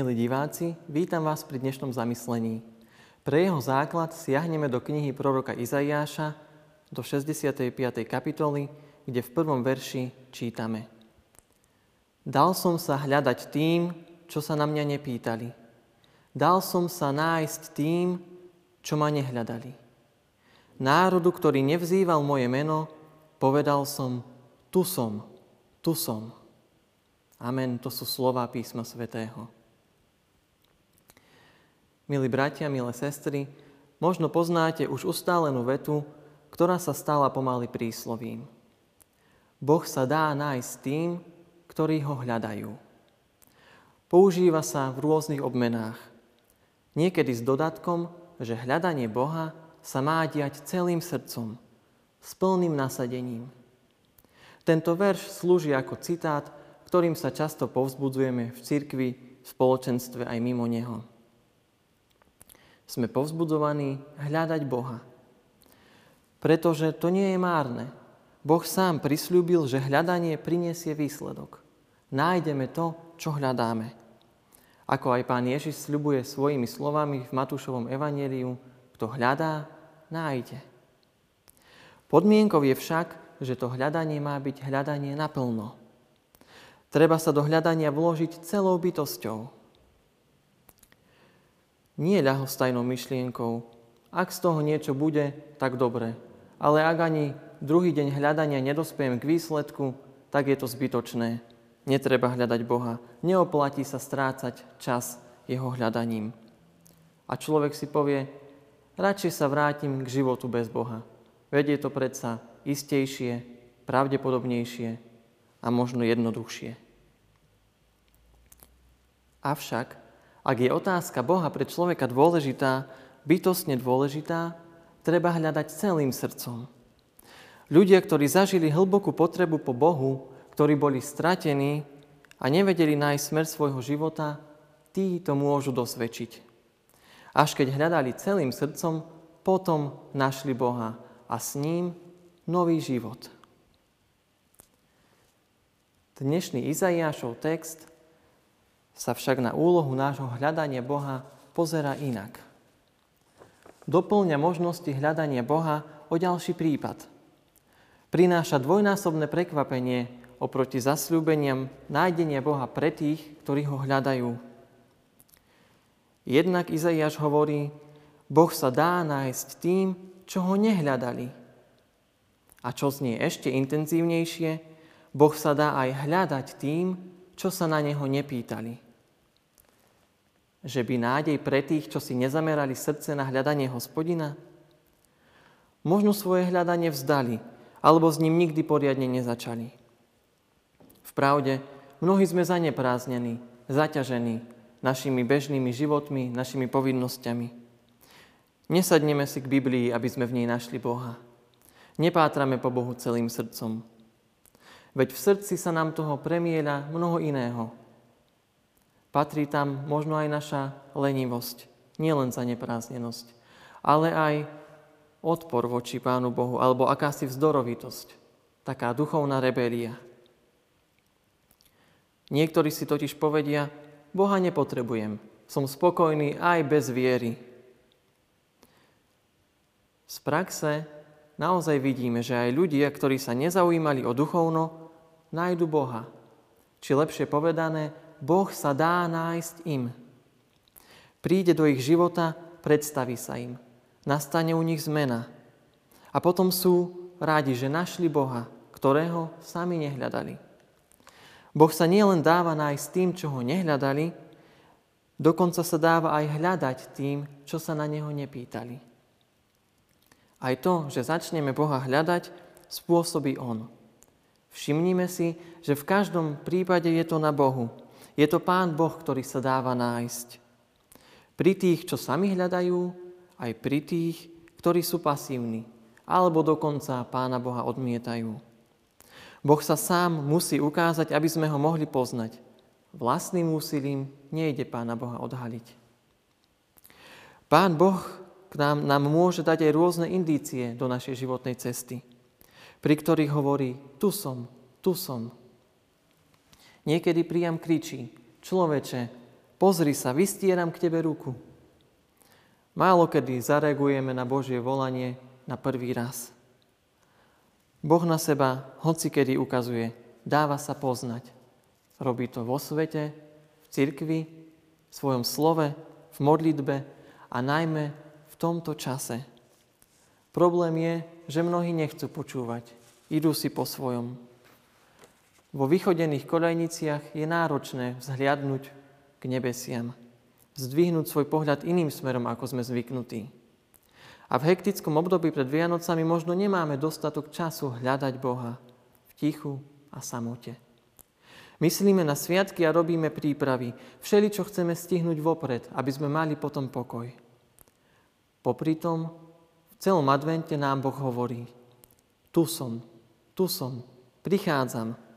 Milí diváci, vítam vás pri dnešnom zamyslení. Pre jeho základ siahneme do knihy proroka Izaiáša, do 65. kapitoly, kde v prvom verši čítame. Dal som sa hľadať tým, čo sa na mňa nepýtali. Dal som sa nájsť tým, čo ma nehľadali. Národu, ktorý nevzýval moje meno, povedal som, tu som, tu som. Amen, to sú slova písma svätého. Milí bratia, milé sestry, možno poznáte už ustálenú vetu, ktorá sa stala pomaly príslovím. Boh sa dá nájsť tým, ktorí ho hľadajú. Používa sa v rôznych obmenách. Niekedy s dodatkom, že hľadanie Boha sa má diať celým srdcom, s plným nasadením. Tento verš slúži ako citát, ktorým sa často povzbudzujeme v cirkvi, v spoločenstve aj mimo neho sme povzbudzovaní hľadať Boha. Pretože to nie je márne. Boh sám prislúbil, že hľadanie priniesie výsledok. Nájdeme to, čo hľadáme. Ako aj pán Ježiš sľubuje svojimi slovami v Matúšovom evaneliu, kto hľadá, nájde. Podmienkou je však, že to hľadanie má byť hľadanie naplno. Treba sa do hľadania vložiť celou bytosťou, nie ľahostajnou myšlienkou. Ak z toho niečo bude, tak dobre. Ale ak ani druhý deň hľadania nedospejem k výsledku, tak je to zbytočné. Netreba hľadať Boha. Neoplatí sa strácať čas jeho hľadaním. A človek si povie, radšej sa vrátim k životu bez Boha. Veď je to predsa istejšie, pravdepodobnejšie a možno jednoduchšie. Avšak ak je otázka Boha pre človeka dôležitá, bytostne dôležitá, treba hľadať celým srdcom. Ľudia, ktorí zažili hlbokú potrebu po Bohu, ktorí boli stratení a nevedeli nájsť smer svojho života, tí to môžu dosvedčiť. Až keď hľadali celým srdcom, potom našli Boha a s ním nový život. Dnešný Izaiášov text sa však na úlohu nášho hľadania Boha pozera inak. Doplňa možnosti hľadania Boha o ďalší prípad. Prináša dvojnásobné prekvapenie oproti zasľúbeniam nájdenia Boha pre tých, ktorí ho hľadajú. Jednak Izaiáš hovorí, Boh sa dá nájsť tým, čo ho nehľadali. A čo znie ešte intenzívnejšie, Boh sa dá aj hľadať tým, čo sa na neho nepýtali že by nádej pre tých, čo si nezamerali srdce na hľadanie hospodina? Možno svoje hľadanie vzdali, alebo s ním nikdy poriadne nezačali. V pravde, mnohí sme zanepráznení, zaťažení našimi bežnými životmi, našimi povinnosťami. Nesadneme si k Biblii, aby sme v nej našli Boha. Nepátrame po Bohu celým srdcom. Veď v srdci sa nám toho premieľa mnoho iného, Patrí tam možno aj naša lenivosť, nielen nepráznenosť, ale aj odpor voči Pánu Bohu alebo akási vzdorovitosť, taká duchovná rebelia. Niektorí si totiž povedia, Boha nepotrebujem, som spokojný aj bez viery. Z praxe naozaj vidíme, že aj ľudia, ktorí sa nezaujímali o duchovno, nájdu Boha. Či lepšie povedané, Boh sa dá nájsť im. Príde do ich života, predstaví sa im. Nastane u nich zmena. A potom sú rádi, že našli Boha, ktorého sami nehľadali. Boh sa nielen dáva nájsť tým, čo ho nehľadali, dokonca sa dáva aj hľadať tým, čo sa na neho nepýtali. Aj to, že začneme Boha hľadať, spôsobí On. Všimnime si, že v každom prípade je to na Bohu, je to Pán Boh, ktorý sa dáva nájsť. Pri tých, čo sami hľadajú, aj pri tých, ktorí sú pasívni, alebo dokonca Pána Boha odmietajú. Boh sa sám musí ukázať, aby sme ho mohli poznať. Vlastným úsilím nejde Pána Boha odhaliť. Pán Boh k nám, nám môže dať aj rôzne indície do našej životnej cesty, pri ktorých hovorí, tu som, tu som, Niekedy príjam kričí, človeče, pozri sa, vystieram k Tebe ruku. Málo kedy zareagujeme na Božie volanie na prvý raz. Boh na seba hoci kedy ukazuje, dáva sa poznať. Robí to vo svete, v cirkvi, v svojom slove, v modlitbe a najmä v tomto čase. Problém je, že mnohí nechcú počúvať. Idú si po svojom. Vo vychodených kolejniciach je náročné vzhliadnúť k nebesiam. Zdvihnúť svoj pohľad iným smerom, ako sme zvyknutí. A v hektickom období pred Vianocami možno nemáme dostatok času hľadať Boha v tichu a samote. Myslíme na sviatky a robíme prípravy. Všeli, čo chceme stihnúť vopred, aby sme mali potom pokoj. Popri tom v celom advente nám Boh hovorí, tu som, tu som, prichádzam.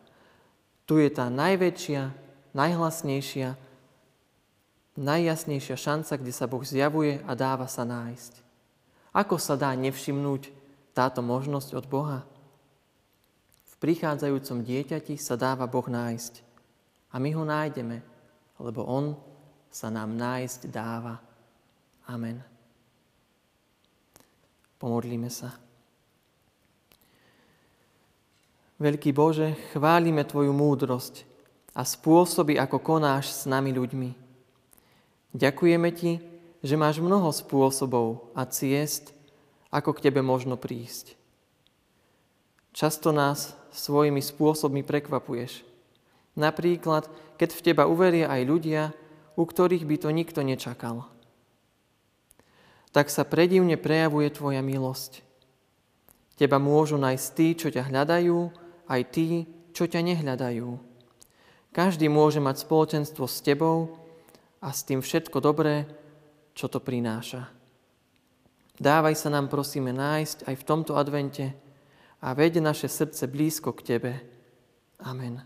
Tu je tá najväčšia, najhlasnejšia, najjasnejšia šanca, kde sa Boh zjavuje a dáva sa nájsť. Ako sa dá nevšimnúť táto možnosť od Boha? prichádzajúcom dieťati sa dáva Boh nájsť. A my ho nájdeme, lebo On sa nám nájsť dáva. Amen. Pomodlíme sa. Veľký Bože, chválime Tvoju múdrosť a spôsoby, ako konáš s nami ľuďmi. Ďakujeme Ti, že máš mnoho spôsobov a ciest, ako k Tebe možno prísť. Často nás svojimi spôsobmi prekvapuješ. Napríklad, keď v teba uveria aj ľudia, u ktorých by to nikto nečakal. Tak sa predivne prejavuje tvoja milosť. Teba môžu nájsť tí, čo ťa hľadajú, aj tí, čo ťa nehľadajú. Každý môže mať spoločenstvo s tebou a s tým všetko dobré, čo to prináša. Dávaj sa nám prosíme nájsť aj v tomto advente a veď naše srdce blízko k Tebe. Amen.